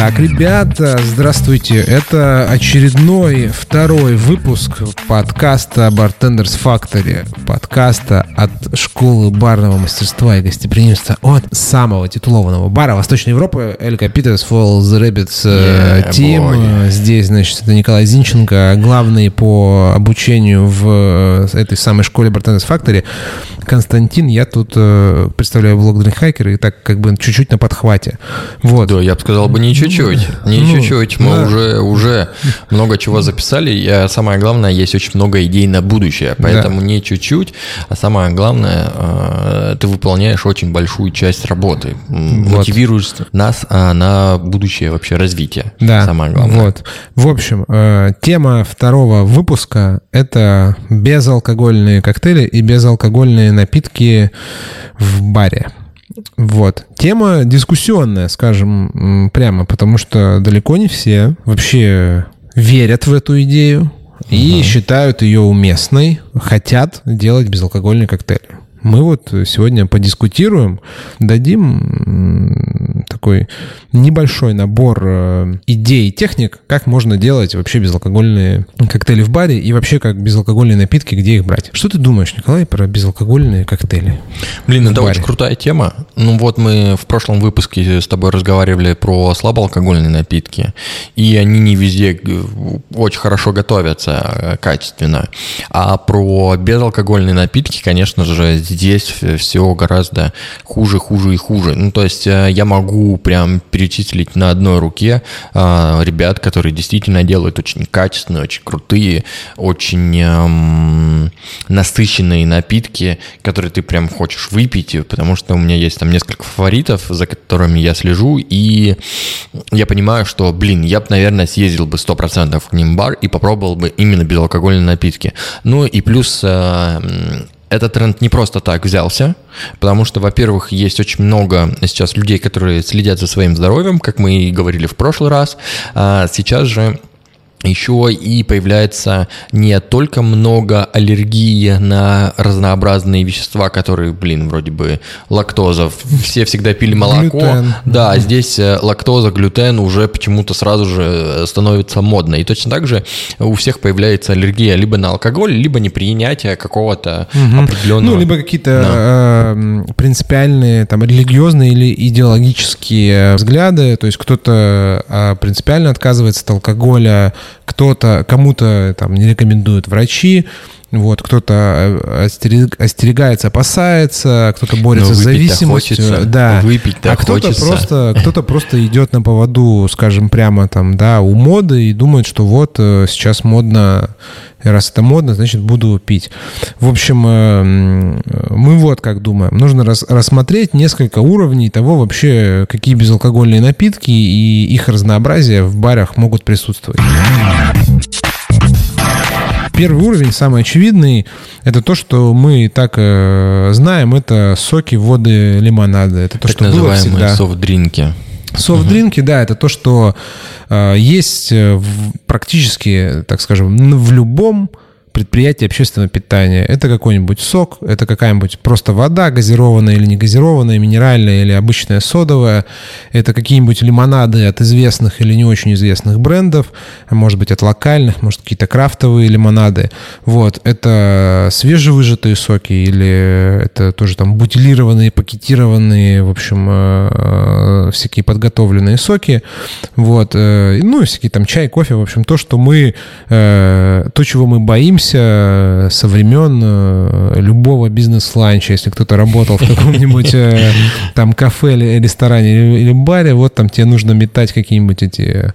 Так, ребята, здравствуйте. Это очередной второй выпуск подкаста Bartenders Factory. Подкаста от школы барного мастерства и гостеприимства от самого титулованного бара Восточной Европы El Capitas Falls Rabbits э, Yeah, boy. Здесь, значит, это Николай Зинченко, главный по обучению в э, этой самой школе Bartenders Factory. Константин, я тут э, представляю блог Дринхайкера и так как бы чуть-чуть на подхвате. Вот. Да, я бы сказал бы не чуть-чуть, не Ну, чуть-чуть. Мы да. уже, уже много чего записали. И а самое главное, есть очень много идей на будущее. Поэтому не чуть-чуть, а самое главное, э, ты выполняешь очень большую часть работы. Вот. Мотивируешь нас а, на будущее вообще развитие. Да, Самое главное. Вот. В общем, э, тема второго выпуска — это безалкогольные коктейли и безалкогольные напитки в баре. Вот. Тема дискуссионная, скажем прямо, потому что далеко не все вообще верят в эту идею и считают ее уместной, хотят делать безалкогольные коктейли. Мы вот сегодня подискутируем, дадим такой небольшой набор э, идей и техник, как можно делать вообще безалкогольные коктейли в баре и вообще как безалкогольные напитки, где их брать. Что ты думаешь, Николай, про безалкогольные коктейли? Блин, это баре. очень крутая тема. Ну вот мы в прошлом выпуске с тобой разговаривали про слабоалкогольные напитки, и они не везде э, очень хорошо готовятся э, качественно. А про безалкогольные напитки, конечно же, здесь все гораздо хуже, хуже и хуже. Ну то есть я могу прям перечислить на одной руке э, ребят, которые действительно делают очень качественные, очень крутые, очень эм, насыщенные напитки, которые ты прям хочешь выпить, потому что у меня есть там несколько фаворитов, за которыми я слежу, и я понимаю, что, блин, я бы, наверное, съездил бы 100% к ним в бар и попробовал бы именно безалкогольные напитки. Ну и плюс э, этот тренд не просто так взялся, потому что, во-первых, есть очень много сейчас людей, которые следят за своим здоровьем, как мы и говорили в прошлый раз. А сейчас же еще и появляется не только много аллергии на разнообразные вещества, которые, блин, вроде бы лактоза. Все всегда пили молоко. Глютен. Да, здесь э, лактоза, глютен уже почему-то сразу же э, становится модно. И точно так же у всех появляется аллергия либо на алкоголь, либо непринятие какого-то определенного. Ну, либо какие-то э, м, принципиальные, там, религиозные или идеологические взгляды. То есть кто-то э, принципиально отказывается от алкоголя, кто-то, кому-то там не рекомендуют врачи, вот, кто-то э, остерег- остерегается, опасается, кто-то борется с зависимостью. да. выпить-то а кто-то хочется. просто, кто-то просто идет на поводу, скажем, прямо там, да, у моды и думает, что вот э, сейчас модно, раз это модно, значит, буду пить. В общем, э, мы вот как думаем. Нужно рас- рассмотреть несколько уровней того вообще, какие безалкогольные напитки и их разнообразие в барах могут присутствовать. Первый уровень, самый очевидный, это то, что мы так э, знаем, это соки, воды, лимонады. Это то, так что было называемые всегда. софт-дринки. Софт-дринки, да, это то, что э, есть э, в- практически, так скажем, в любом предприятии общественного питания. Это какой-нибудь сок, это какая-нибудь просто вода, газированная или не газированная, минеральная или обычная содовая. Это какие-нибудь лимонады от известных или не очень известных брендов, а может быть, от локальных, может, какие-то крафтовые лимонады. Вот, это свежевыжатые соки или это тоже там бутилированные, пакетированные, в общем, э, э, всякие подготовленные соки. Вот, э, ну и всякие там чай, кофе, в общем, то, что мы, то, чего мы боимся со времен э, любого бизнес-ланча. Если кто-то работал в каком-нибудь э, там кафе или ресторане или, баре, вот там тебе нужно метать какие-нибудь эти э,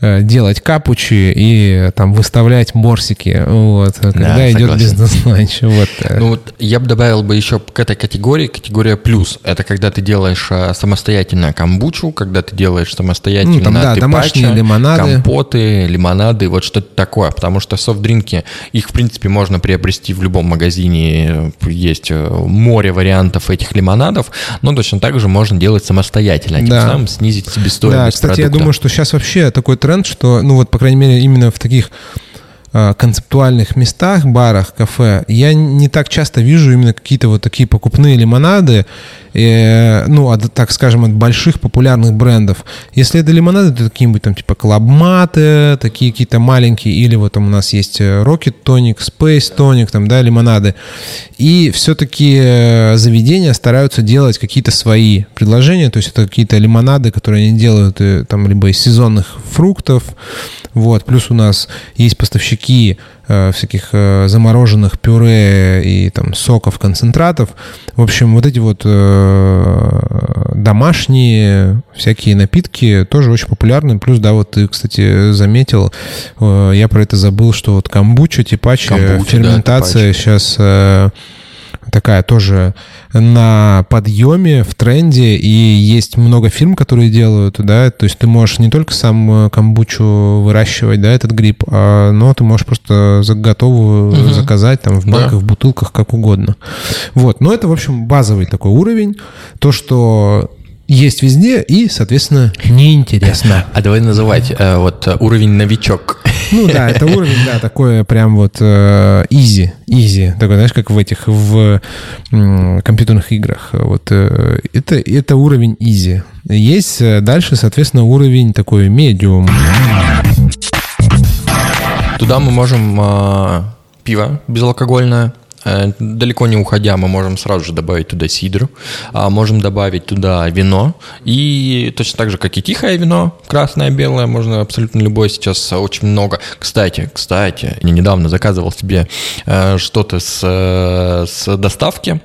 делать капучи и там выставлять морсики, вот, когда идет согласен. бизнес-ланч. Вот. э. Ну вот я бы добавил бы еще к этой категории категория плюс. Это когда ты делаешь а, самостоятельно камбучу, когда ты делаешь самостоятельно Ну, там, да, тепача, домашние лимонады. компоты, лимонады, вот что-то такое. Потому что софт-дринки, их в принципе можно приобрести в любом магазине. Есть э, море вариантов этих лимонадов, но точно так же можно делать самостоятельно, тем Да. самым снизить себестоимость Да, кстати, я продукта. думаю, что сейчас вообще такой тренд, что, ну вот, по крайней мере, именно в таких а, концептуальных местах, барах, кафе, я не так часто вижу именно какие-то вот такие покупные лимонады, э, ну, от, так скажем, от больших популярных брендов. Если это лимонады, то какие-нибудь там типа Клабматы, такие какие-то маленькие, или вот там у нас есть э, Rocket Tonic, Space Tonic, там, да, лимонады. И все-таки э, заведения стараются делать какие-то свои предложения, то есть это какие-то лимонады, которые они делают э, там либо из сезонных фруктов, вот, плюс у нас есть поставщики всяких э, замороженных пюре и там соков, концентратов. В общем, вот эти вот э, домашние всякие напитки тоже очень популярны. Плюс, да, вот ты, кстати, заметил, э, я про это забыл, что вот камбуча, типачи, Камбуча, ферментация да, сейчас э, такая тоже на подъеме, в тренде, и есть много фирм, которые делают, да, то есть ты можешь не только сам э, камбучу выращивать, да, этот гриб, а, но ты можешь просто готовую Мгм. заказать там в Да. банках, в бутылках, как угодно. Вот, но это, в общем, базовый такой уровень, то, что есть везде и, соответственно, неинтересно. А давай называть э, вот э, уровень новичок. Ну да, это уровень, да, такое прям вот э, easy, easy, такой, знаешь, как в этих, в компьютерных играх. Вот э, это, это уровень easy. Есть э, дальше, соответственно, уровень такой medium. Туда мы можем э, пиво безалкогольное. Э, Далеко не уходя, мы можем сразу же добавить туда сидру, а можем добавить туда вино. И точно так же, как и тихое вино, красное, белое, можно абсолютно любое сейчас очень много. Кстати, кстати, я недавно заказывал себе э, что-то с, э, с доставки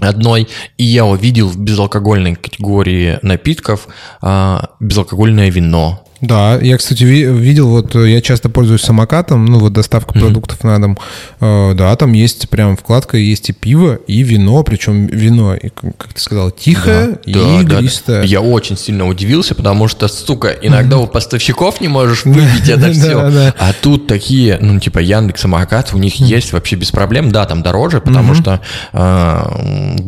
одной, и я увидел в безалкогольной категории напитков а, безалкогольное вино. Да, я, кстати, ви- видел, вот э, я часто пользуюсь самокатом, ну вот доставка продуктов на дом. Э, Да, там есть прям вкладка, есть и пиво, и вино, причем вино, и, как ты сказал, тихое и Да, да, да. игристое. Я очень сильно удивился, потому что, сука, иногда у поставщиков не можешь выпить это Да, все. да. А тут такие, ну, типа Яндекс, самокат, у них есть вообще без проблем. Да, там дороже, потому что э,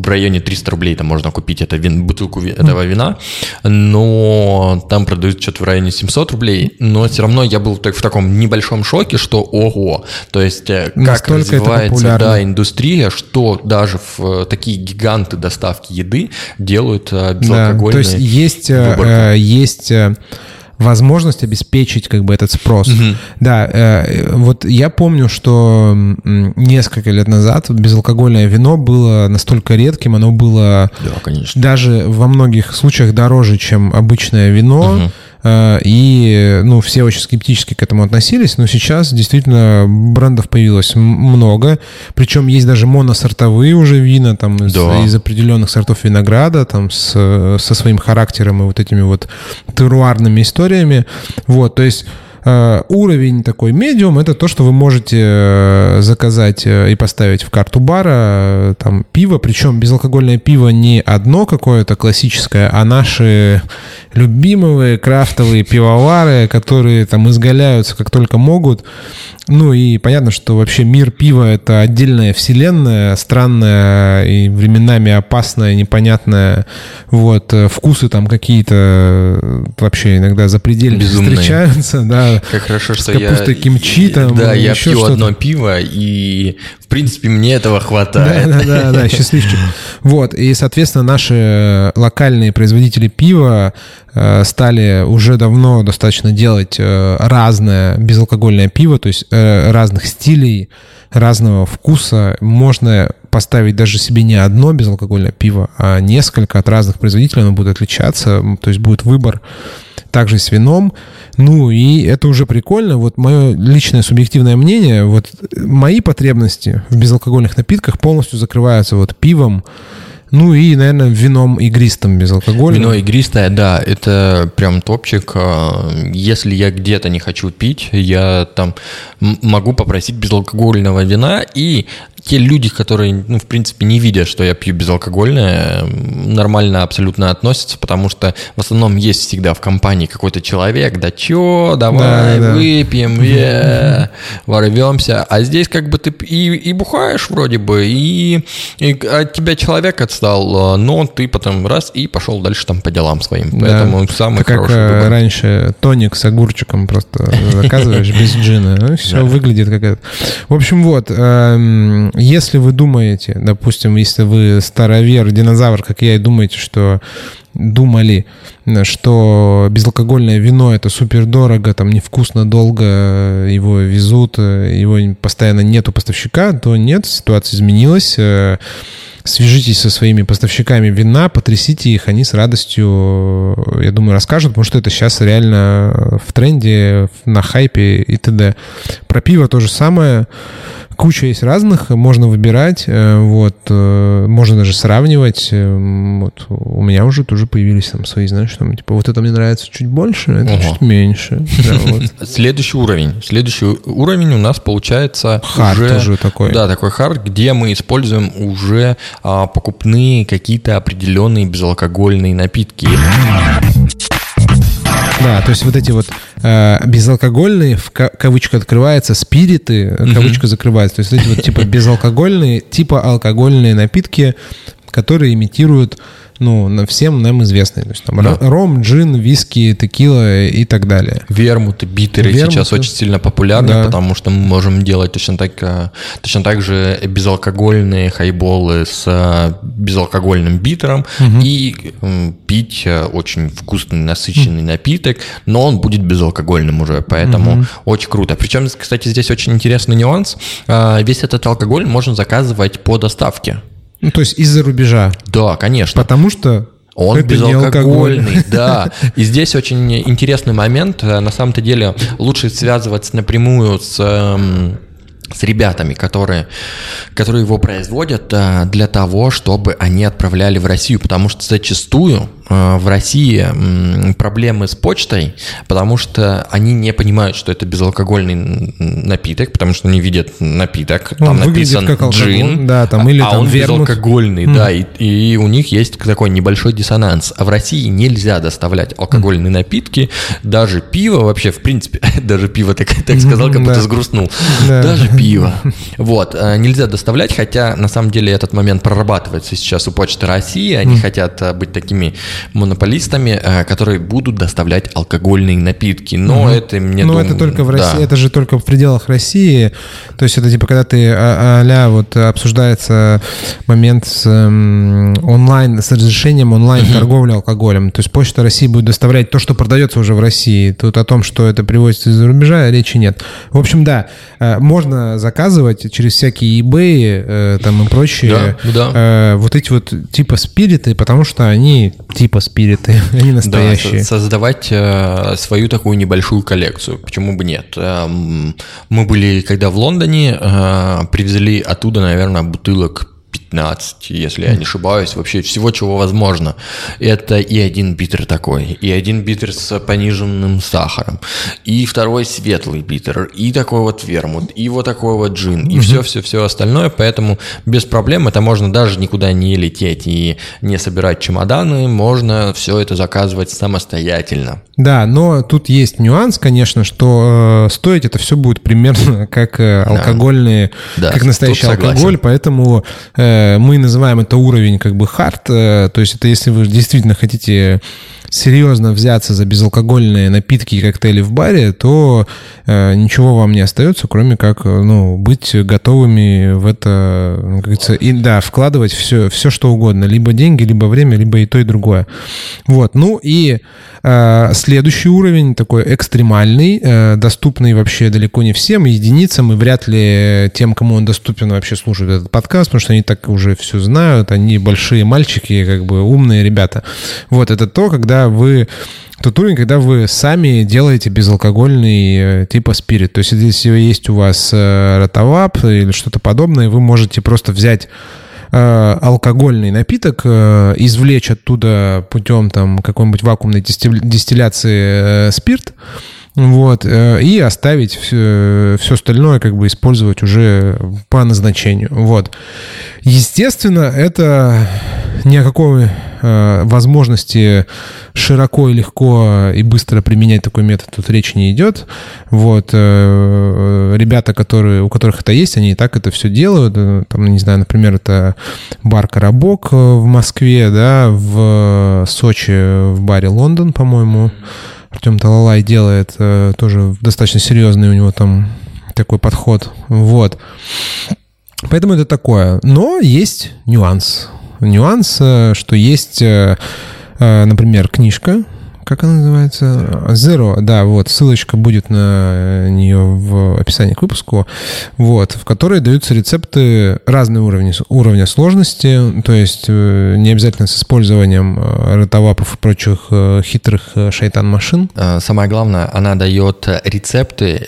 в районе 300 рублей там можно купить это бутылку этого вина, но там продают что-то в районе 700 рублей. Но все равно я был в таком небольшом шоке, что ого, то есть э, как Настолько развивается да, индустрия, что даже в э, такие гиганты доставки еды делают э, Да, безалкогольные. то есть есть, выборку. э, есть возможность обеспечить как бы этот спрос. Да, э, вот я помню, что несколько лет назад безалкогольное вино было настолько редким, оно было Да, конечно. даже во многих случаях дороже, чем обычное вино. Э, И, ну, все очень скептически к этому относились, но сейчас действительно брендов появилось много. Причем есть даже моносортовые уже вина, там, из, Да. из определенных сортов винограда, там, с, э, со своим характером и вот этими вот теруарными историями. Вот, то есть э, уровень такой медиум это то, что вы можете э, заказать э, и поставить в карту бара э, там пиво, причем безалкогольное пиво не одно какое-то классическое, а наши любимые крафтовые пивовары, которые там изгаляются как только могут. Ну и понятно, что вообще мир пива это отдельная вселенная, странная и временами опасная, непонятная. Вот э, вкусы там какие-то э, вообще иногда запредельные Безумные. встречаются, да. Как хорошо, С что я... капустой кимчи там, Да, я пью что-то. одно пиво, и, в принципе, мне этого хватает. да, да, да, счастливчик. Вот, и, соответственно, наши э, локальные производители пива э, стали уже давно достаточно делать э, разное безалкогольное пиво, то есть разных стилей, разного вкуса. Можно поставить даже себе не одно безалкогольное пиво, а несколько от разных производителей, оно будет отличаться, то есть будет выбор также с вином. Ну, и это уже прикольно. Вот мое личное субъективное мнение, вот мои потребности в безалкогольных напитках полностью закрываются вот пивом, ну и, наверное, вином игристым безалкогольным. Вино игристое, да, это прям топчик. А, Если я где-то не хочу пить, я там могу попросить безалкогольного вина, и те люди, которые, ну, в принципе, не видят, что я пью безалкогольное, нормально абсолютно относятся, потому что в основном есть всегда в компании какой-то человек, да чё, давай Да, да. выпьем, е, ворвемся. А здесь как бы ты и, и бухаешь вроде бы, и, и от тебя человек отстал, а, но ты потом раз и пошел дальше там по делам своим. Да. Поэтому самый как хороший э, выбор. раньше тоник с огурчиком просто заказываешь без джина. все Да. выглядит как это. В общем, вот. Если вы думаете, допустим, если вы старовер, динозавр, как я, и думаете, что думали, что безалкогольное вино это супер дорого, там невкусно долго его везут, его постоянно нету поставщика, то нет, ситуация изменилась. Свяжитесь со своими поставщиками вина, потрясите их, они с радостью, я думаю, расскажут, потому что это сейчас реально в тренде, на хайпе и т.д. Про пиво то же самое куча есть разных, можно выбирать, э, вот, э, можно даже сравнивать. Э, вот, у меня уже тоже появились там свои, знаешь, там, типа, вот это мне нравится чуть больше, это Ого. чуть меньше. Следующий уровень. Следующий уровень у нас получается хард уже, уже такой. Да, такой хард, где мы используем уже а, покупные какие-то определенные безалкогольные напитки. Да, то есть вот эти вот безалкогольные, в кавычка открывается, спириты, кавычка закрывается. То есть эти вот типа безалкогольные, типа алкогольные напитки, которые имитируют ну, всем нам известные. То есть там да. ром, джин, виски, текила и так далее. Вермуты, битеры Вермуты. сейчас очень сильно популярны, да. потому что мы можем делать точно так, э, точно так же безалкогольные хайболы с э, безалкогольным битером угу. и пить э, очень вкусный, насыщенный угу. напиток, но он будет безалкогольным уже, поэтому угу. очень круто. Причем, кстати, здесь очень интересный нюанс. Весь этот алкоголь можно заказывать по доставке. Ну, то есть из-за рубежа. Да, конечно. Потому что он это безалкогольный, да. И здесь очень интересный момент. На самом-то деле лучше связываться напрямую с эм, с ребятами, которые, которые его производят э, для того, чтобы они отправляли в Россию, потому что зачастую Э, в России проблемы с почтой, потому что они не понимают, что это безалкогольный напиток, потому что они видят напиток, Он там написан как джин, да, там, или а там он вермут. безалкогольный, mm. да, и, и у них есть такой небольшой диссонанс. А в России нельзя доставлять алкогольные mm. напитки, даже пиво вообще, в принципе, даже пиво, так, так сказал, как будто сгрустнул, даже пиво. Вот, э, нельзя доставлять, хотя на самом деле этот момент прорабатывается сейчас у Почты России, они хотят э, быть такими монополистами, э, которые будут доставлять алкогольные напитки. Но угу. это мне Но дум... это только в России, да. это же только в пределах России. То есть это типа когда ты а, а вот обсуждается момент с эм, онлайн, с разрешением онлайн-торговли алкоголем. То есть Почта России будет доставлять то, что продается уже в России. Тут о том, что это привозится из-за рубежа, речи нет. В общем, да, э, можно заказывать через всякие eBay э, там и прочие да, да. вот эти вот типа спириты, потому что они типа типа спириты, они настоящие. Да, создавать э, свою такую небольшую коллекцию, почему бы нет. Э, мы были, когда в Лондоне, э, привезли оттуда, наверное, бутылок 15, если я не ошибаюсь, вообще всего, чего возможно. Это и один битер такой, и один битер с пониженным сахаром, и второй светлый битер, и такой вот вермут, и вот такой вот джин, и все-все-все остальное, поэтому без проблем это можно даже никуда не лететь и не собирать чемоданы, можно все это заказывать самостоятельно. Да, но тут есть нюанс, конечно, что э, стоить это все будет примерно как э, алкогольные, да. как настоящий алкоголь, поэтому э, мы называем это уровень как бы хард, э, то есть это если вы действительно хотите серьезно взяться за безалкогольные напитки и коктейли в баре, то э, ничего вам не остается, кроме как э, ну, быть готовыми в это, ну, как говорится, и, да, вкладывать все, все, что угодно. Либо деньги, либо время, либо и то, и другое. Вот. Ну и э, следующий уровень, такой экстремальный, э, доступный вообще далеко не всем, единицам, и вряд ли тем, кому он доступен, вообще слушают этот подкаст, потому что они так уже все знают, они большие мальчики, как бы умные ребята. Вот, это то, когда вы тот уровень, когда вы сами делаете безалкогольный э, типа спирит. То есть если есть у вас э, ротовап или что-то подобное, вы можете просто взять э, алкогольный напиток, извлечь оттуда путем там какой-нибудь вакуумной дистилляции спирт, вот, и оставить все, все остальное, как бы использовать уже по назначению. Вот. Естественно, это ни о какой э, возможности широко и легко и быстро применять такой метод тут речь не идет. Вот. Э, ребята, которые, у которых это есть, они и так это все делают. Э, там, не знаю, например, это бар «Коробок» в Москве, да, в Сочи, в баре «Лондон», по-моему. Артем Талалай делает тоже достаточно серьезный у него там такой подход. Вот. Поэтому это такое. Но есть нюанс. Нюанс, э, что есть, э, э, например, книжка, как она называется? Zero, да, вот, ссылочка будет на нее в описании к выпуску, вот, в которой даются рецепты разные уровни, уровня сложности, то есть э, не обязательно с использованием э, ротовапов и прочих э, хитрых шайтан-машин. Самое главное, она дает рецепты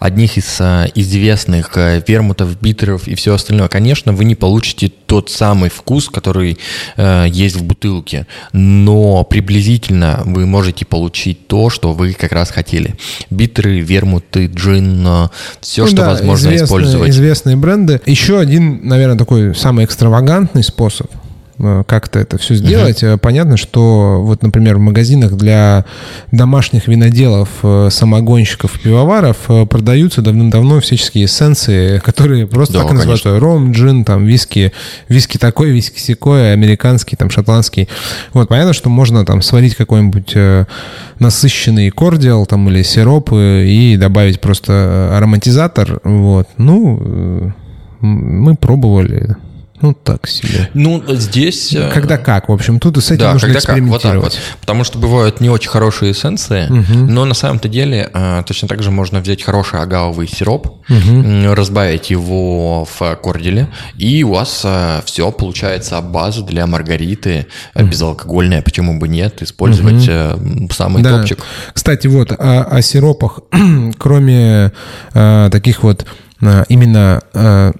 одних из известных вермутов, битеров и все остальное. Конечно, вы не получите тот самый вкус, который есть в бутылке, но приблизительно вы можете получить то, что вы как раз хотели. Битры, вермуты, джин, э, все, ну, что да, возможно известные, использовать. Известные бренды. Еще один, наверное, такой самый экстравагантный способ – как-то это все сделать. Uh-huh. Понятно, что вот, например, в магазинах для домашних виноделов, э, самогонщиков, пивоваров продаются давным-давно всяческие эссенции, которые просто да, так и называются. Ром, джин, там, виски, виски такой, виски секой, американский, там, шотландский. Вот, понятно, что можно там сварить какой-нибудь насыщенный кордиал там или сироп и добавить просто ароматизатор. Вот. Ну, мы пробовали ну, так себе. Ну, здесь... Э, когда как, в общем, тут с этим да, нужно когда экспериментировать. Как, вот так вот. Потому что бывают не очень хорошие эссенции, угу. но на самом-то деле э, точно так же можно взять хороший агавовый сироп, угу. разбавить его в корделе, и у вас э, все получается база для маргариты угу. безалкогольная, почему бы нет, использовать угу. самый да. топчик. Кстати, вот о, о сиропах, кроме э, таких вот именно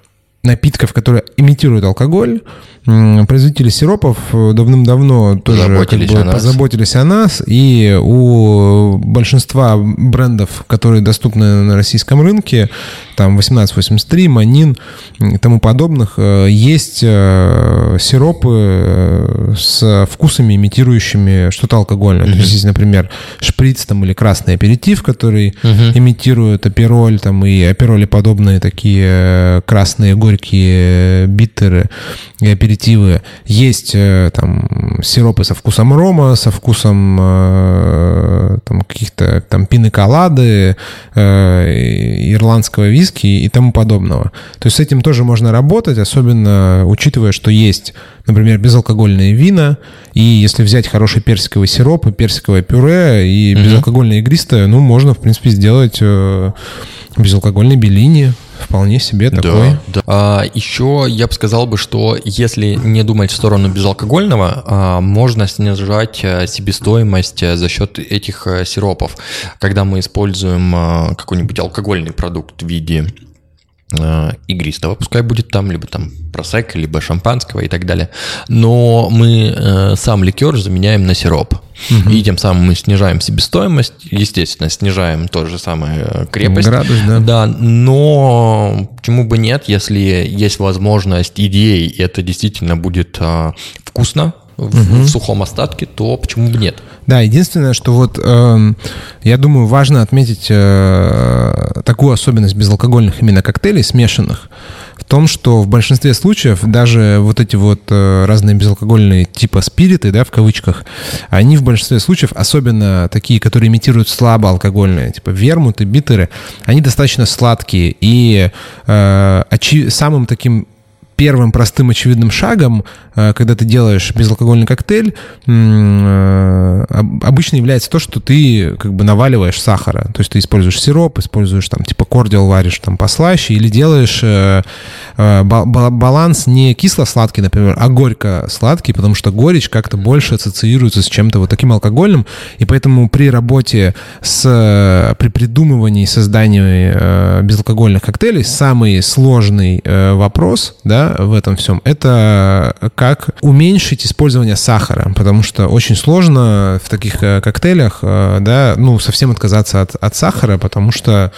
напитков, которые имитируют алкоголь, производители сиропов э, давным-давно тоже позаботились, как бы, о нас. позаботились о нас, и у большинства брендов, которые доступны на российском рынке, там 1883, Манин и тому подобных, э, есть э, сиропы с вкусами, имитирующими что-то алкогольное. Mm-hmm. То есть, есть, например, шприц там, или красный аперитив, который mm-hmm. имитирует апероль, там, и апероли подобные такие красные горькие биттеры и аперитивы. Есть э, там сиропы со вкусом рома, со вкусом э, там, каких-то там пиноколады, э, ирландского виски и тому подобного. То есть с этим тоже можно работать, особенно учитывая, что есть, например, безалкогольные вина, и если взять хороший персиковый сироп и персиковое пюре и безалкогольное игристое, ну, можно, в принципе, сделать безалкогольный белини вполне себе такой. Да, да. А, еще я бы сказал бы, что если не думать в сторону безалкогольного, а, можно снижать а, себестоимость а, за счет этих а, сиропов. Когда мы используем а, какой-нибудь алкогольный продукт в виде Э, игристого, пускай будет там, либо там просека, либо шампанского и так далее. Но мы э, сам ликер заменяем на сироп. Угу. И тем самым мы снижаем себестоимость, естественно, снижаем то же самое э, крепость. Градус, да. Да, но почему бы нет, если есть возможность идеи, и это действительно будет э, вкусно, в, угу. в сухом остатке, то почему бы нет? Да, единственное, что вот э, я думаю, важно отметить э, такую особенность безалкогольных именно коктейлей смешанных в том, что в большинстве случаев даже вот эти вот э, разные безалкогольные типа спириты, да, в кавычках, они в большинстве случаев, особенно такие, которые имитируют слабо алкогольные, типа вермуты, битеры, они достаточно сладкие и э, очи- самым таким первым простым очевидным шагом, э, когда ты делаешь безалкогольный коктейль, э, обычно является то, что ты как бы наваливаешь сахара. То есть ты используешь сироп, используешь там типа кордиал варишь там послаще или делаешь э, баланс не кисло-сладкий, например, а горько-сладкий, потому что горечь как-то больше ассоциируется с чем-то вот таким алкогольным, и поэтому при работе с, при придумывании и создании безалкогольных коктейлей самый сложный вопрос, да, в этом всем, это как уменьшить использование сахара, потому что очень сложно в таких э, коктейлях, э, да, ну, совсем отказаться от, от сахара, потому что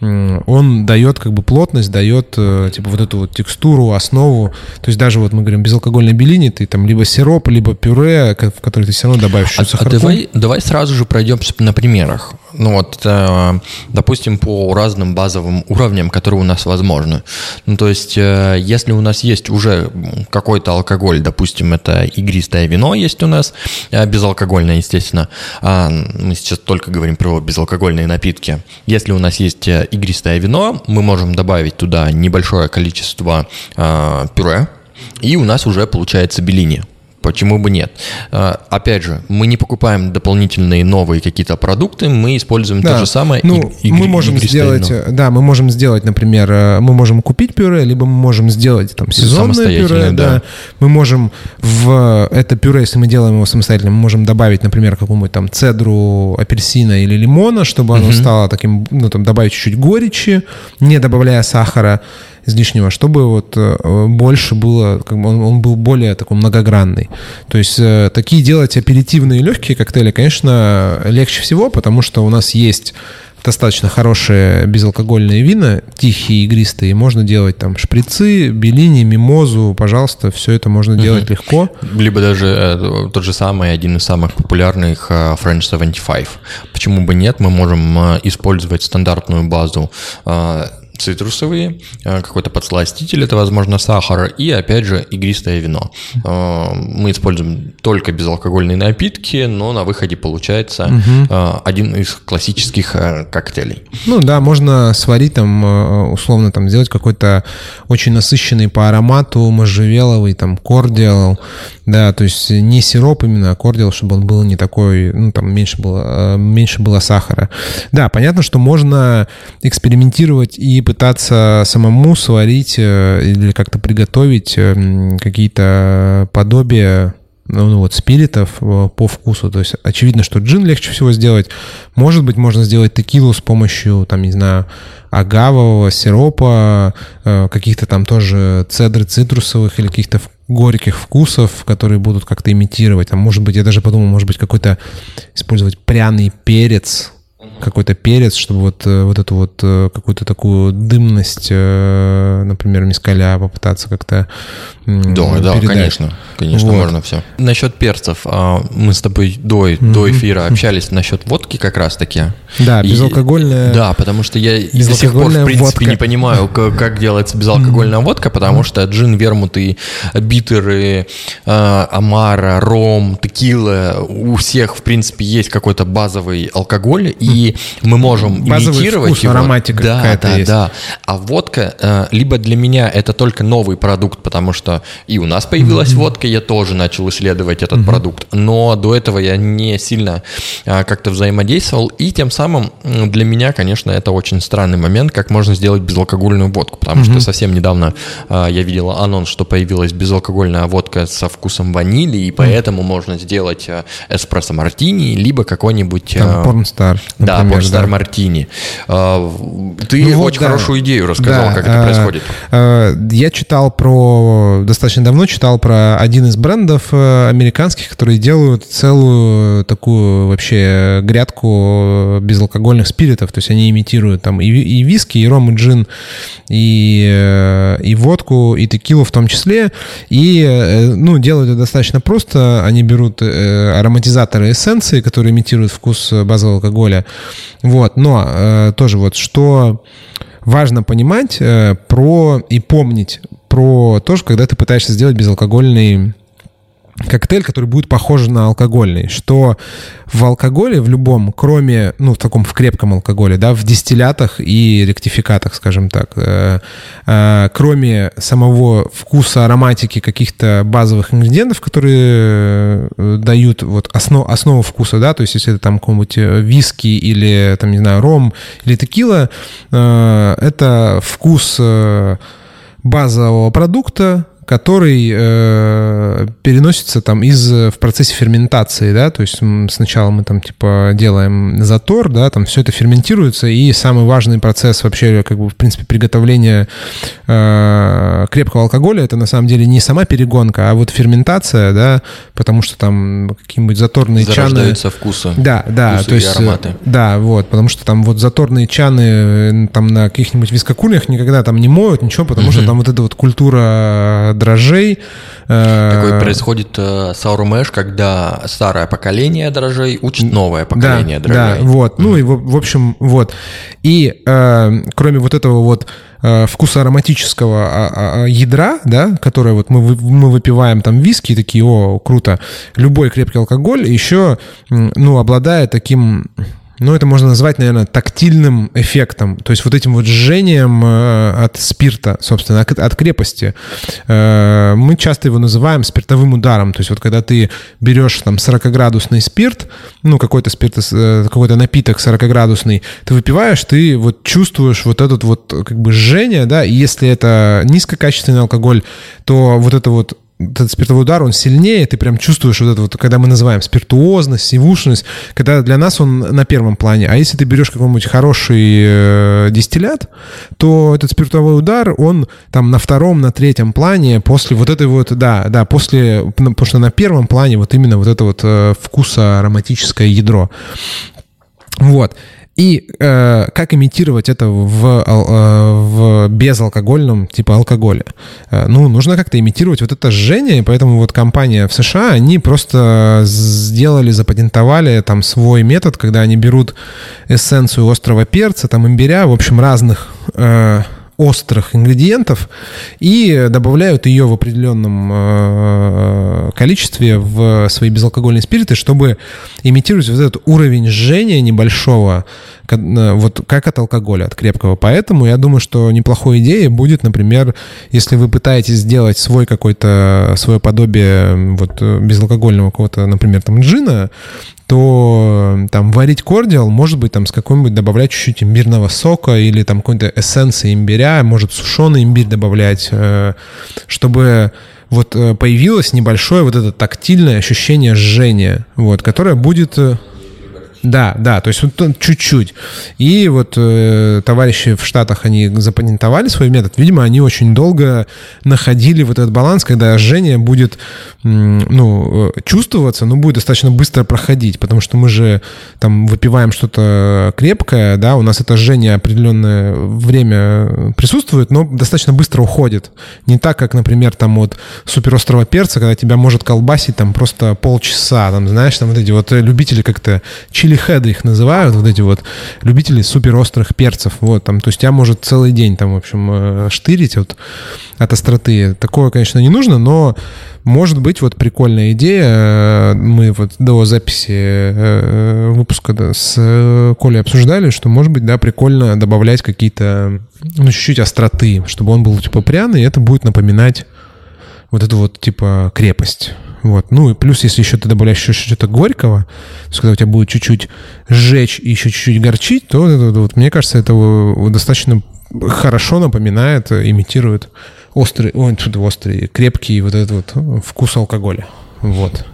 он дает как бы плотность, дает э, типа вот эту вот текстуру, основу. То есть даже вот мы говорим безалкогольной белини, ты там либо сироп, либо пюре, в который ты все равно добавишь а, А давай, давай сразу же пройдемся на примерах. Ну вот, э, допустим, по разным базовым уровням, которые у нас возможны. Ну то есть, э, если у нас есть уже какой-то алкоголь, допустим, это игристое вино есть у нас, безалкогольное, естественно, а мы сейчас только говорим про безалкогольные напитки. Если у нас есть игристое вино, мы можем добавить туда небольшое количество э, пюре, и у нас уже получается белини. Почему бы нет? А, опять же, мы не покупаем дополнительные новые какие-то продукты, мы используем да. то же самое. Ну, и, мы можем сделать, да, мы можем сделать, например, э, мы можем купить пюре, либо мы можем сделать там сезонное пюре, да. да. Мы можем в это пюре, если мы делаем его самостоятельно, мы можем добавить, например, какую-нибудь там цедру апельсина или лимона, чтобы оно угу. стало таким, ну там добавить чуть-чуть горечи, не добавляя сахара излишнего, чтобы вот э, больше было, как бы он, он был более такой многогранный. То есть э, такие делать аперитивные легкие коктейли, конечно, легче всего, потому что у нас есть достаточно хорошие безалкогольные вина, тихие, игристые. Можно делать там шприцы, белини, мимозу, пожалуйста, все это можно угу. делать легко. Либо даже э, тот же самый, один из самых популярных э, French 75. Почему бы нет? Мы можем э, использовать стандартную базу э, цитрусовые, э, какой-то подсластитель, это, возможно, сахар, и, опять же, игристое вино. Э, мы используем только безалкогольные напитки, но на выходе получается угу. один из классических коктейлей. Ну да, можно сварить там, условно, там, сделать какой-то очень насыщенный по аромату можжевеловый, там, кордиал, да, то есть не сироп именно, а кордиал, чтобы он был не такой, ну, там, меньше было, меньше было сахара. Да, понятно, что можно экспериментировать и пытаться самому сварить э, или как-то приготовить э, какие-то подобия ну, ну, вот спиритов э, по вкусу. То есть очевидно, что джин легче всего сделать. Может быть, можно сделать текилу с помощью, там, не знаю, агавового сиропа, каких-то там тоже цедры цитрусовых или каких-то горьких вкусов, которые будут как-то имитировать. А может быть, я даже подумал, может быть, какой-то использовать пряный перец, какой-то перец, чтобы вот, э, вот эту вот э, какую-то такую дымность, э, например, мискаля попытаться как-то Да, да, конечно, конечно, вот. можно все. Насчет перцев, а, мы с тобой до, mm-hmm. до эфира общались насчет водки как раз-таки. Да, безалкогольная. И, да, потому что я до сих пор, в принципе, водка. не понимаю, как, как делается безалкогольная mm-hmm. водка, потому что джин, вермут и битеры, амара, ром, текила, у всех, в принципе, есть какой-то базовый алкоголь, и мы можем Базовый имитировать вкус, его. ароматика да, какая-то да, есть. Да, А водка, э, либо для меня это только новый продукт, потому что и у нас появилась mm-hmm. водка, я тоже начал исследовать этот mm-hmm. продукт, но до этого я не сильно э, как-то взаимодействовал, и тем самым для меня, конечно, это очень странный момент, как можно сделать безалкогольную водку, потому mm-hmm. что совсем недавно э, я видел анонс, что появилась безалкогольная водка со вкусом ванили, и поэтому mm-hmm. можно сделать эспрессо мартини, либо какой-нибудь... Там, порнстар. Да, например, да. Мартини. А, ты ну, очень да. хорошую идею рассказал, да. как это а, происходит. А, я читал про, достаточно давно читал про один из брендов э, американских, которые делают целую такую вообще грядку безалкогольных спиритов. То есть они имитируют там и, и виски, и ром, и джин, и, э, и водку, и текилу в том числе. И, э, ну, делают это достаточно просто. Они берут ароматизаторы эссенции, которые имитируют вкус базового алкоголя, вот, но э, тоже вот что важно понимать э, про и помнить про то, что когда ты пытаешься сделать безалкогольный коктейль, который будет похож на алкогольный, что в алкоголе, в любом, кроме, ну, в таком, в крепком алкоголе, да, в дистиллятах и ректификатах, скажем так, э, э, кроме самого вкуса, ароматики каких-то базовых ингредиентов, которые э, дают вот основ, основу вкуса, да, то есть если это там какой-нибудь э, виски или, там, не знаю, ром или текила, э, это вкус э, базового продукта, который э, переносится там из в процессе ферментации, да, то есть сначала мы там типа делаем затор, да, там все это ферментируется, и самый важный процесс вообще, как бы, в принципе, приготовления э, крепкого алкоголя, это на самом деле не сама перегонка, а вот ферментация, да, потому что там какие-нибудь заторные чаны... вкусы. Да, да, вкусы то есть... ароматы. Да, вот, потому что там вот заторные чаны э, там на каких-нибудь вискокульнях никогда там не моют, ничего, потому mm-hmm. что там вот эта вот культура дрожжей. Э, Такой происходит э, саурмеш, когда старое поколение дрожжей учит новое поколение да, дрожжей. Да, вот. Mm. Ну и в, в общем, вот. И э, кроме вот этого вот э, вкуса ароматического а, а, а, ядра, да, которое вот мы, мы выпиваем там виски, такие, о, круто, любой крепкий алкоголь еще, ну, обладает таким ну, это можно назвать, наверное, тактильным эффектом. То есть вот этим вот жжением э, от спирта, собственно, от крепости. Э, мы часто его называем спиртовым ударом. То есть вот когда ты берешь там 40-градусный спирт, ну, какой-то спирт, э, какой-то напиток 40-градусный, ты выпиваешь, ты вот чувствуешь вот этот вот как бы жжение, да, и если это низкокачественный алкоголь, то вот это вот этот спиртовой удар, он сильнее, ты прям чувствуешь вот это вот, когда мы называем спиртуозность, сивушность, когда для нас он на первом плане. А если ты берешь какой-нибудь хороший э, дистиллят, то этот спиртовой удар, он там на втором, на третьем плане после вот этой вот, да, да, после, потому что на первом плане вот именно вот это вот э, вкуса ароматическое ядро. Вот. И э, как имитировать это в, э, в безалкогольном типа алкоголе? Э, ну, нужно как-то имитировать вот это жжение, поэтому вот компания в США, они просто сделали, запатентовали там свой метод, когда они берут эссенцию острого перца, там имбиря, в общем, разных э, острых ингредиентов и добавляют ее в определенном э, количестве в свои безалкогольные спириты, чтобы имитировать вот этот уровень жжения небольшого, э, вот как от алкоголя, от крепкого. Поэтому я думаю, что неплохой идеей будет, например, если вы пытаетесь сделать свой какой-то, свое подобие вот безалкогольного какого-то, например, там джина, то там варить кордиал, может быть, там с какой-нибудь добавлять чуть-чуть имбирного сока или там какой-то эссенции имбиря, может сушеный имбирь добавлять, э, чтобы вот э, появилось небольшое вот это тактильное ощущение жжения, вот, которое будет э, да, да, то есть вот чуть-чуть. И вот э, товарищи в Штатах, они запатентовали свой метод. Видимо, они очень долго находили вот этот баланс, когда жжение будет, ну, э, чувствоваться, но будет достаточно быстро проходить, потому что мы же там выпиваем что-то крепкое, да, у нас это жжение определенное время присутствует, но достаточно быстро уходит. Не так, как, например, там вот суперострого перца, когда тебя может колбасить там просто полчаса, там, знаешь, там вот эти вот любители как-то чили чили-хеды их называют, вот эти вот любители суперострых перцев. Вот, там, то есть тебя может целый день там, в общем, э, штырить вот от остроты. Такое, конечно, не нужно, но может быть вот прикольная идея. Мы вот до записи э, выпуска да, с Колей обсуждали, что, может быть, да, прикольно добавлять какие-то, ну, чуть-чуть остроты, чтобы он был, типа, пряный, и это будет напоминать вот эту вот, типа, крепость. Вот. Ну и плюс, если еще ты добавляешь еще что-то горького, то есть когда у тебя будет чуть-чуть сжечь и еще чуть-чуть горчить, то это, вот, мне кажется, это достаточно хорошо напоминает, имитирует острый, ой, тут острый, крепкий вот этот вот вкус алкоголя. Вот.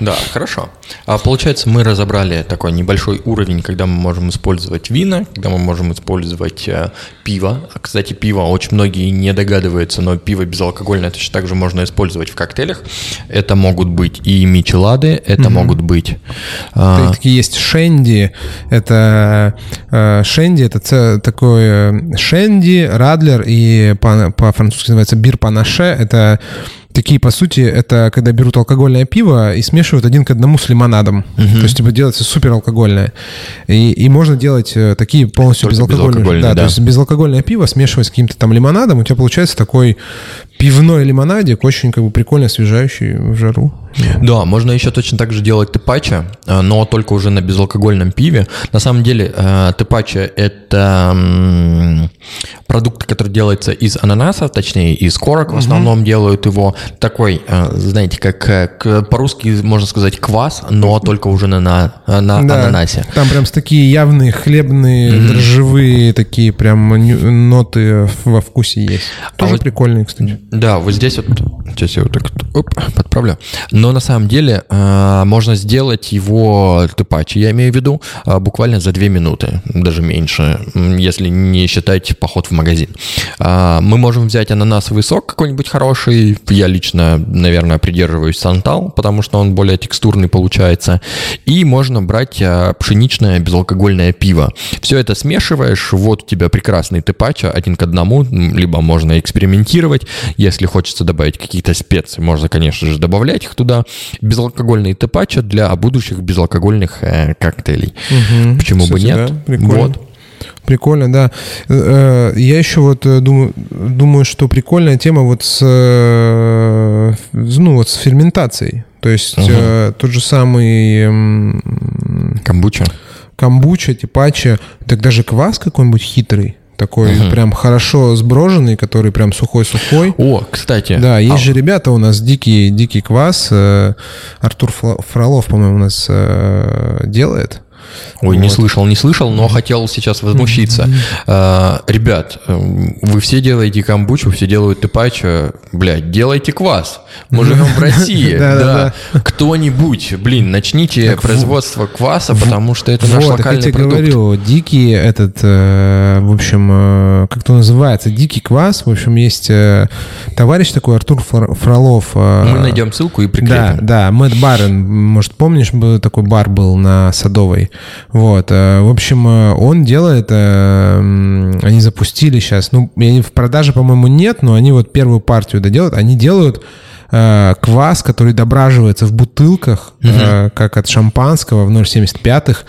Да, хорошо. А получается, мы разобрали такой небольшой уровень, когда мы можем использовать вина, когда мы можем использовать э, пиво. А, кстати, пиво очень многие не догадываются, но пиво безалкогольное точно так же можно использовать в коктейлях. Это могут быть и мичелады, это угу. могут быть... Э, есть шенди. Это э, шенди, это такой шенди, радлер и по-французски называется бир панаше. Это такие, по сути, это когда берут алкогольное пиво и смешивают один к одному с лимонадом. Угу. То есть, типа, делается супер алкогольное. И, и можно делать э, такие полностью безалкогольные. безалкогольные. Да, да, то есть безалкогольное пиво смешивать с каким-то там лимонадом, у тебя получается такой пивной лимонадик, очень как бы прикольно освежающий в жару. Да, можно еще точно так же делать тепача, э, но только уже на безалкогольном пиве. На самом деле э, тепача – это продукт, который делается из ананаса, точнее из корок в основном угу. делают его. Такой, э, знаете, как по-русски можно сказать квас, но только уже на, на, на да, ананасе. Там прям такие явные хлебные, угу. дрожжевые такие прям ноты во вкусе есть. Тоже а прикольные, кстати. Да, вот здесь вот, сейчас я вот так оп, подправлю. Но на самом деле э, можно сделать его тыпачи, я имею в виду, э, буквально за две минуты, даже меньше, если не считать поход в магазин. Э, мы можем взять ананасовый сок какой-нибудь хороший, я лично, наверное, придерживаюсь сантал, потому что он более текстурный получается, и можно брать пшеничное безалкогольное пиво. Все это смешиваешь, вот у тебя прекрасный тыпача один к одному, либо можно экспериментировать, если хочется добавить какие-то специи, можно, конечно же, добавлять их туда. Безалкогольные тепача для будущих безалкогольных э, коктейлей. Угу. Почему Кстати, бы нет? Да, прикольно. Вот. Прикольно, да. Э, э, я еще вот э, думаю, думаю, что прикольная тема вот с, ну, вот с ферментацией. То есть угу. тот же самый... Камбуча? камбуча, типача, так даже квас какой-нибудь хитрый, такой Мгм. прям хорошо сброженный, который прям сухой-сухой. О, кстати. Да, есть а, же ребята у нас дикий, дикий квас. э, Артур Фролов, по-моему, у нас э, делает. Ой, не Вот. слышал, не слышал, но хотел сейчас возмущиться. А, Ребят, эм, вы все делаете камбучу, все делают тепачо. Блядь, делайте квас. Мы живем в России. Да. Кто-нибудь, блин, начните производство кваса, потому что это наш я локальный тебе продукт. говорю, дикий этот, э, в общем, э, как то называется, дикий квас. В общем, есть э, товарищ такой, Артур Фр- Фролов. Мы найдем ссылку и Да, прикрепим. да, Мэтт Баррен, может, помнишь, такой бар был на Садовой. Вот, э, в общем, э, он делает, э, они запустили сейчас, ну, в продаже, по-моему, нет, но они вот первую партию доделают, они делают квас, который дображивается в бутылках, э, как от шампанского в 0,75-х,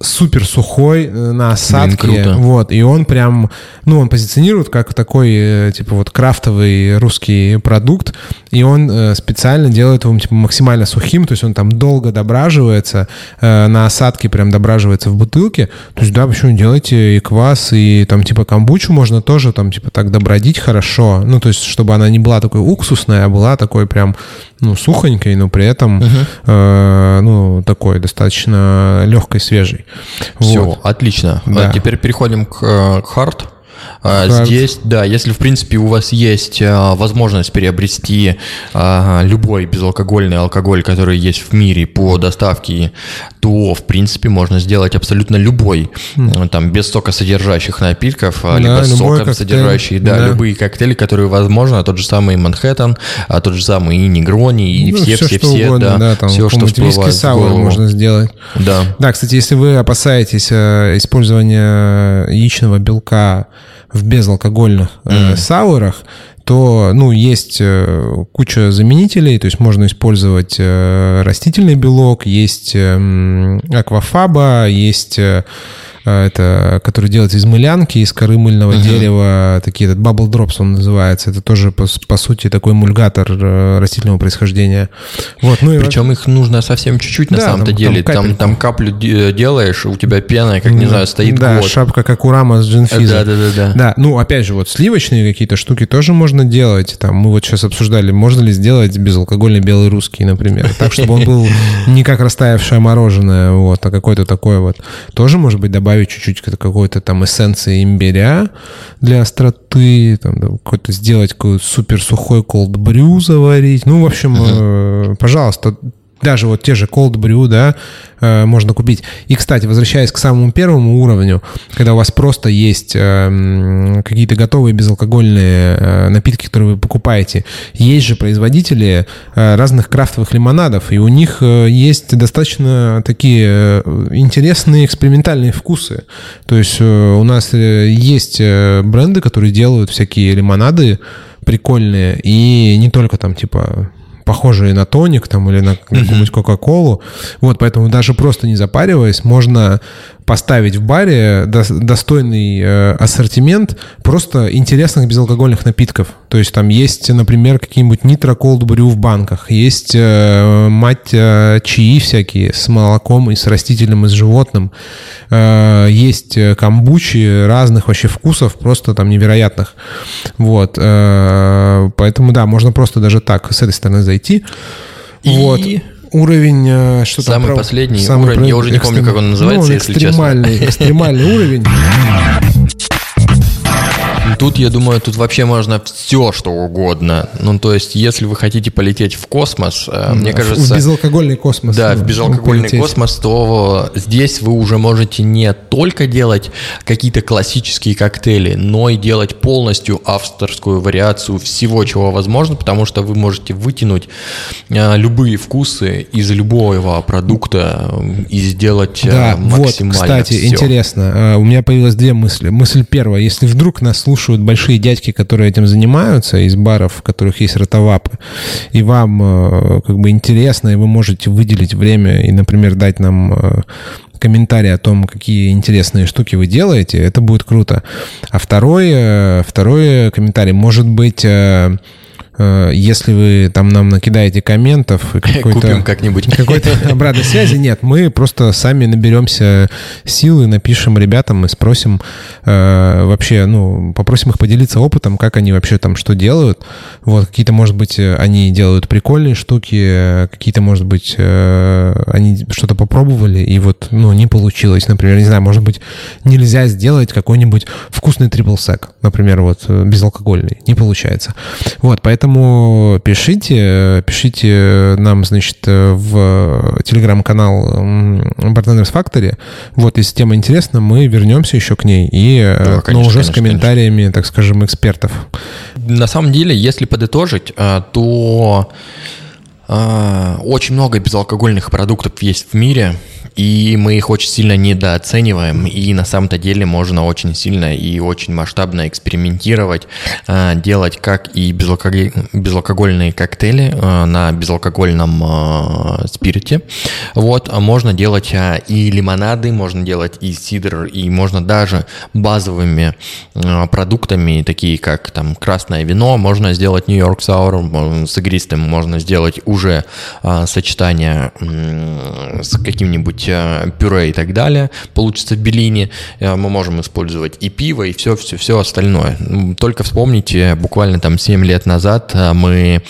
супер сухой э, на осадке, круто. вот, и он прям, ну, он позиционирует как такой, э, типа, вот крафтовый русский продукт, и он э, специально делает его, типа, максимально сухим, то есть он там долго дображивается, на осадке прям дображивается в бутылке, то есть, да, почему не делайте и квас, и там, типа, камбучу можно тоже там, типа, так добродить хорошо, ну, то есть, чтобы она не была такой уксусной, а была такой прям, ну, сухонькой, но при этом, э, ну, такой достаточно легкой, свежей. Все, Вот. отлично. Да. А Теперь переходим к э, к хард. А. Здесь, да, если в принципе у вас есть а, возможность приобрести а, любой безалкогольный алкоголь, который есть в мире по доставке, то в принципе можно сделать абсолютно любой, э, там без содержащих напитков, Хм. Да, либо соков содержащие, да, да. любые коктейли, которые возможно, тот же самый Манхэттен, тот же самый и Негрони, и Ну, все, все, что все, угодно, да, там, все, что всплывает в можно сделать. Да. Да, кстати, если вы опасаетесь э, использования яичного белка в безалкогольных э, саурах, то, ну, есть э, куча заменителей, то есть можно использовать э, растительный белок, есть э, м, аквафаба, есть э, это, который делается из мылянки, из коры мыльного дерева, такие, этот Bubble Drops он называется, это тоже, по, по сути, такой мульгатор э, растительного происхождения. Вот, ну и Причем их нужно совсем чуть-чуть на Да, самом-то там- деле. там Там, капельку. там каплю де- делаешь, у тебя пена, как не знаю, стоит да, год. шапка как у Рама с джинфиза. Да, да, да, да. Да, ну, опять же, вот сливочные какие-то штуки тоже можно делать. Там мы вот сейчас обсуждали, можно ли сделать безалкогольный белый русский, например. Так, чтобы он был не как растаявшее мороженое, вот, а какой-то такой вот. Тоже, может быть, добавить чуть-чуть какой-то там эссенции имбиря для остроты, там, да, какой-то сделать какой-то супер сухой cold brew заварить. Ну, в общем, э, пожалуйста, даже вот те же cold brew, да, э, можно купить. И, кстати, возвращаясь к самому первому уровню, когда у вас просто есть э, какие-то готовые безалкогольные э, напитки, которые вы покупаете, есть же производители э, разных крафтовых лимонадов, и у них э, есть достаточно такие э, интересные экспериментальные вкусы. То есть э, у нас э, есть э, бренды, которые делают всякие лимонады прикольные, и не только там типа похожие на тоник там или на какую-нибудь Кока-Колу. Вот, поэтому даже просто не запариваясь, можно поставить в баре дос- достойный э, ассортимент просто интересных безалкогольных напитков. То есть там есть, например, какие-нибудь нитро cold brew в банках, есть э, мать э, чаи всякие с молоком и с растительным, и с животным, есть камбучи разных вообще вкусов, просто там невероятных. Вот, поэтому да, можно просто даже так с этой стороны зайти. И- Вот. Уровень, э, что там Самый про- последний уровень, я уже не помню, как он называется, ну, если честно. экстремальный, экстремальный уровень. Тут, я думаю, тут вообще можно все, что угодно. Ну, то есть, если вы хотите полететь в космос, э, мне В кажется... безалкогольный космос. Да, ну, в безалкогольный полететь. космос, то здесь вы уже можете не только делать какие-то классические коктейли, но и делать полностью авторскую вариацию всего, чего возможно, потому что вы можете вытянуть э, любые вкусы из любого продукта э, и сделать Да, вот, максимально кстати, всё. интересно. У меня появилось две мысли. Мысль первая. Если вдруг нас слушают большие дядьки, которые этим занимаются, из баров, в которых есть ротовапы, и вам э, как бы интересно, и вы можете выделить время и, например, дать нам э, комментарий о том, какие интересные штуки вы делаете, это будет круто. А второй, э, второй комментарий может быть... э, если вы там нам накидаете комментов и какой-то, как-нибудь. какой-то обратной связи, нет, мы просто сами наберемся силы, напишем ребятам и спросим э, вообще, ну, попросим их поделиться опытом, как они вообще там что делают. Вот, какие-то, может быть, они делают прикольные штуки, какие-то, может быть, э, они что-то попробовали, и вот, ну, не получилось. Например, не знаю, может быть, нельзя сделать какой-нибудь вкусный трипл сек, например, вот, э, безалкогольный. Не получается. Вот, поэтому Поэтому пишите, пишите нам, значит, в телеграм-канал Bartenders Factory. Вот, если тема интересна, мы вернемся еще к ней. И, да, э, конечно, но уже конечно, с комментариями, конечно. так скажем, экспертов. На самом деле, если подытожить, э, то э, очень много безалкогольных продуктов есть в мире и мы их очень сильно недооцениваем, и на самом-то деле можно очень сильно и очень масштабно экспериментировать, э, делать как и безалкогольные коктейли э, на безалкогольном спирите. Вот, а можно делать и лимонады, можно делать и сидр, и можно даже базовыми продуктами, такие как там красное вино, можно сделать Нью-Йорк Саур с игристым, можно сделать уже сочетание с каким-нибудь э, пюре и так далее, получится в Белине, э, мы можем использовать и пиво, и все, все, все остальное. Только вспомните, буквально там 7 лет назад э, мы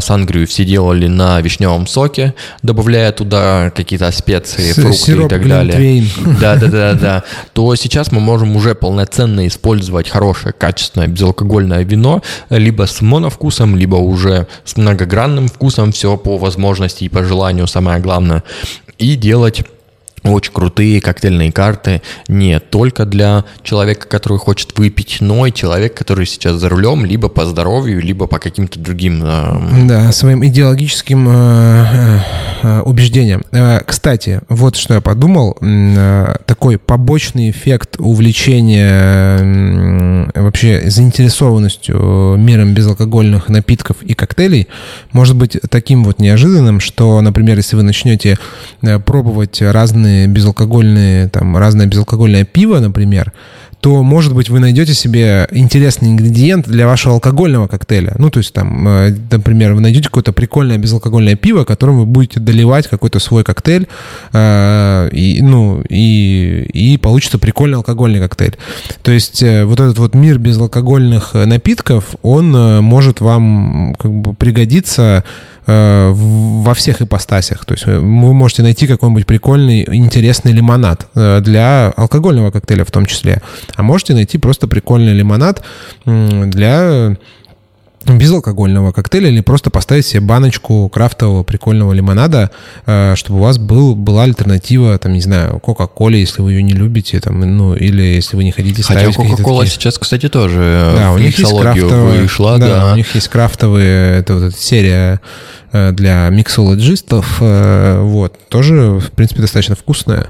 сангрию все делали на вишневом соке, добавляя туда какие-то специи, фрукты Сироп, и так далее. Да, да, да, да. То сейчас мы можем уже полноценно использовать хорошее, качественное безалкогольное вино, либо с моновкусом, либо уже с многогранным вкусом, все по возможности и по желанию, самое главное, и делать очень крутые коктейльные карты не только для человека, который хочет выпить, но и человек, который сейчас за рулем, либо по здоровью, либо по каким-то другим... Э... Да, своим идеологическим э, э, убеждениям. Э, кстати, вот что я подумал. Э, такой побочный эффект увлечения э, вообще заинтересованностью миром безалкогольных напитков и коктейлей может быть таким вот неожиданным, что, например, если вы начнете э, пробовать разные разные безалкогольные, там, разное безалкогольное пиво, например, то, может быть, вы найдете себе интересный ингредиент для вашего алкогольного коктейля. Ну, то есть, там, э, например, вы найдете какое-то прикольное безалкогольное пиво, которым вы будете доливать какой-то свой коктейль, э, и, ну, и, и получится прикольный алкогольный коктейль. То есть, э, вот этот вот мир безалкогольных напитков, он может вам как бы пригодиться Э, во всех ипостасях. То есть э, вы можете найти какой-нибудь прикольный, интересный лимонад э, для алкогольного коктейля в том числе. А можете найти просто прикольный лимонад для безалкогольного коктейля или просто поставить себе баночку крафтового прикольного лимонада, э, чтобы у вас был, была альтернатива, там, не знаю, Кока-Коле, если вы ее не любите, там, ну, или если вы не хотите Хотя Кока-Кола такие... сейчас, кстати, тоже да, у них есть крафтовые, вышла, да, да. у них есть крафтовые, это вот эта серия э, для миксологистов, э, вот, тоже, в принципе, достаточно вкусная.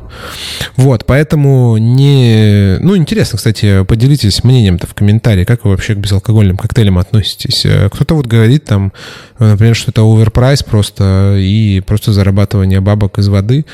Вот, поэтому не... Ну, интересно, кстати, поделитесь мнением-то в комментарии, как вы вообще к безалкогольным коктейлям относитесь есть э, кто-то вот говорит там, например, что это оверпрайс просто и просто зарабатывание бабок из воды.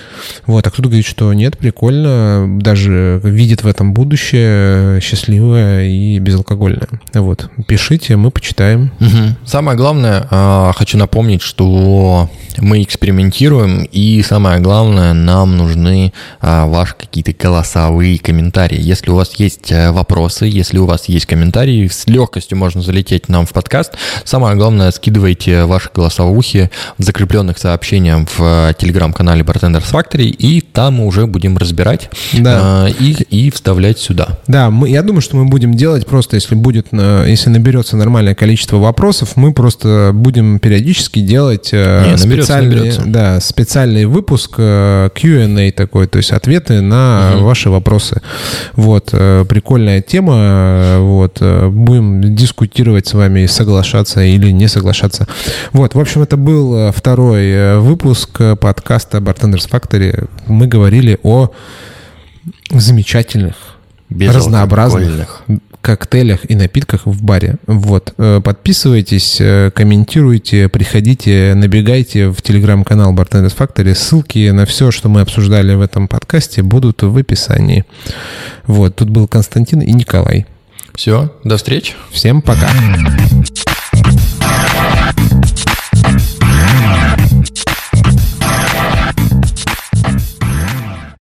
Вот, а кто-то говорит, что нет, прикольно, даже видит в этом будущее счастливое и безалкогольное. Вот, пишите, мы почитаем. Угу. Самое главное, а, хочу напомнить, что мы экспериментируем, и самое главное, нам нужны а, ваши какие-то голосовые комментарии. Если у вас есть э, вопросы, если у вас есть комментарии, с легкостью можно залететь нам в подкаст. Самое главное, скидывайте ваши голосовухи в закрепленных сообщениях в телеграм-канале Bartenders Factory, и там мы уже будем разбирать да. их и вставлять сюда. Да, мы, я думаю, что мы будем делать просто, если будет, если наберется нормальное количество вопросов, мы просто будем периодически делать э, Не, специальный, да, специальный выпуск э, Q&A такой, то есть ответы на угу. ваши вопросы. Вот, э, прикольная тема, вот, будем дискутировать с вами, соглашаться или не соглашаться. Вот, в общем, это был второй выпуск подкаста Bartenders Factory. Мы говорили о замечательных, разнообразных коктейлях и напитках в баре. Вот. Э, подписывайтесь, э, комментируйте, приходите, набегайте в телеграм-канал Bartenders Factory. Ссылки на все, что мы обсуждали в этом подкасте, будут в описании. Вот. Тут был Константин и Николай. Все, до встречи. Всем пока.